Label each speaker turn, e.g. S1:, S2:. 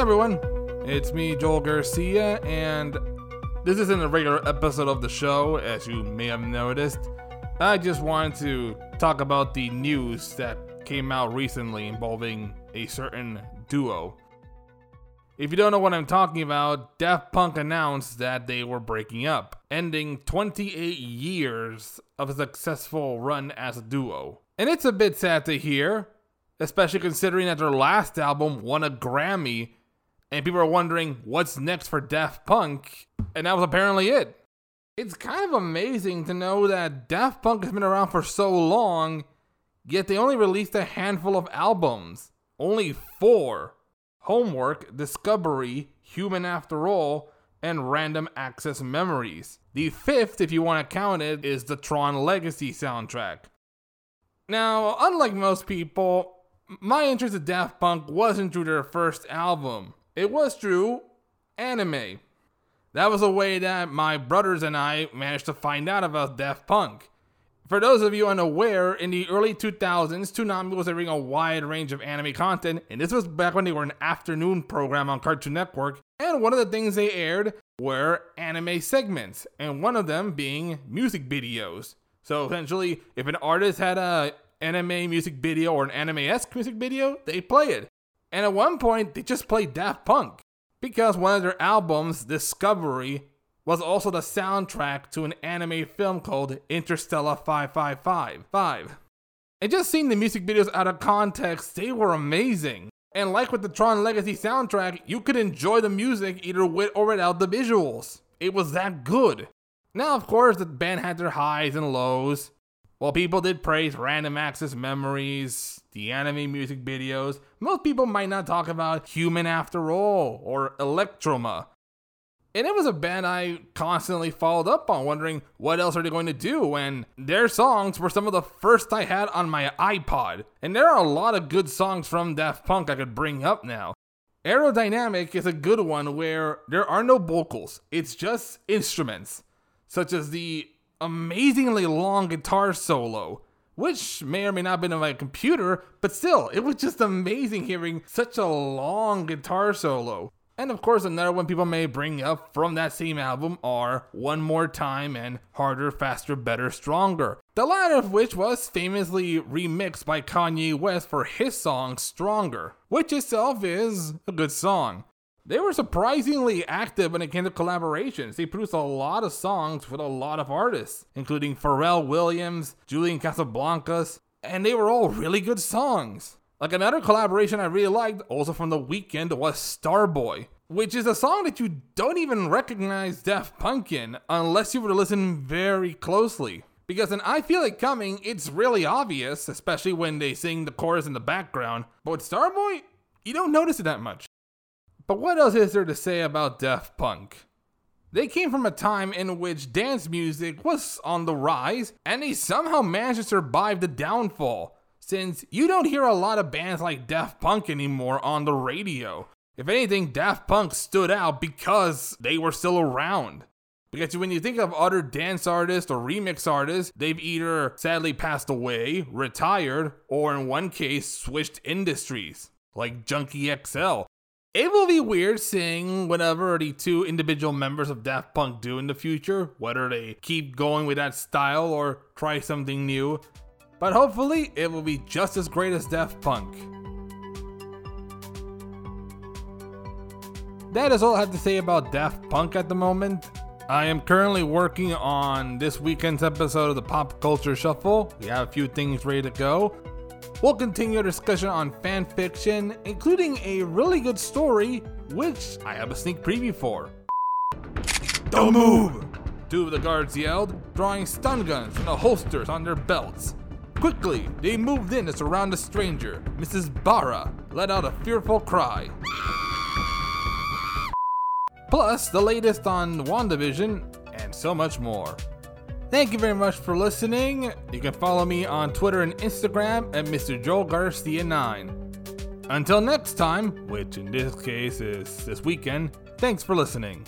S1: everyone, it's me, Joel Garcia, and this isn't a regular episode of the show, as you may have noticed. I just wanted to talk about the news that came out recently involving a certain duo. If you don't know what I'm talking about, Daft Punk announced that they were breaking up, ending 28 years of a successful run as a duo. And it's a bit sad to hear, especially considering that their last album won a Grammy, and people are wondering what's next for Daft Punk, and that was apparently it. It's kind of amazing to know that Daft Punk has been around for so long, yet they only released a handful of albums. Only four Homework, Discovery, Human After All, and Random Access Memories. The fifth, if you want to count it, is the Tron Legacy soundtrack. Now, unlike most people, my interest in Daft Punk wasn't through their first album. It was through anime. That was a way that my brothers and I managed to find out about Daft Punk. For those of you unaware, in the early 2000s, Toonami was airing a wide range of anime content, and this was back when they were an afternoon program on Cartoon Network. And one of the things they aired were anime segments, and one of them being music videos. So essentially, if an artist had a anime music video or an anime-esque music video, they play it. And at one point, they just played Daft Punk because one of their albums, Discovery, was also the soundtrack to an anime film called Interstellar 5555. And just seeing the music videos out of context, they were amazing. And like with the Tron Legacy soundtrack, you could enjoy the music either with or without the visuals. It was that good. Now, of course, the band had their highs and lows. While people did praise Random Access Memories, the anime music videos, most people might not talk about Human After All or Electroma. And it was a band I constantly followed up on, wondering what else are they going to do. And their songs were some of the first I had on my iPod. And there are a lot of good songs from Daft Punk I could bring up now. Aerodynamic is a good one where there are no vocals, it's just instruments, such as the amazingly long guitar solo, which may or may not have been on my computer, but still, it was just amazing hearing such a long guitar solo. And of course, another one people may bring up from that same album are One More Time and Harder, Faster, Better, Stronger. The latter of which was famously remixed by Kanye West for his song Stronger, which itself is a good song. They were surprisingly active when it came to collaborations. They produced a lot of songs with a lot of artists, including Pharrell Williams, Julian Casablancas, and they were all really good songs. Like another collaboration I really liked, also from the Weeknd, was Starboy, which is a song that you don't even recognize Daft Punk in unless you were to listen very closely. Because in I Feel It Coming, it's really obvious, especially when they sing the chorus in the background. But with Starboy, you don't notice it that much. But what else is there to say about Daft Punk? They came from a time in which dance music was on the rise, and they somehow managed to survive the downfall since you don't hear a lot of bands like Daft Punk anymore on the radio. If anything, Daft Punk stood out because they were still around. Because when you think of other dance artists or remix artists, they've either sadly passed away, retired, or in one case, switched industries, like Junkie XL. It will be weird seeing whatever the two individual members of Daft Punk do in the future, whether they keep going with that style or try something new but hopefully it will be just as great as Daft Punk. That is all I have to say about Daft Punk at the moment. I am currently working on this weekend's episode of the Pop Culture Shuffle. We have a few things ready to go. We'll continue our discussion on fan fiction, including a really good story, which I have a sneak preview for. Don't move! Two of the guards yelled, drawing stun guns from the holsters on their belts. Quickly, they moved in to surround the stranger. Mrs. Barra let out a fearful cry. Plus, the latest on WandaVision, and so much more. Thank you very much for listening. You can follow me on Twitter and Instagram at Mr. Joel Garcia 9. Until next time, which in this case is this weekend, thanks for listening.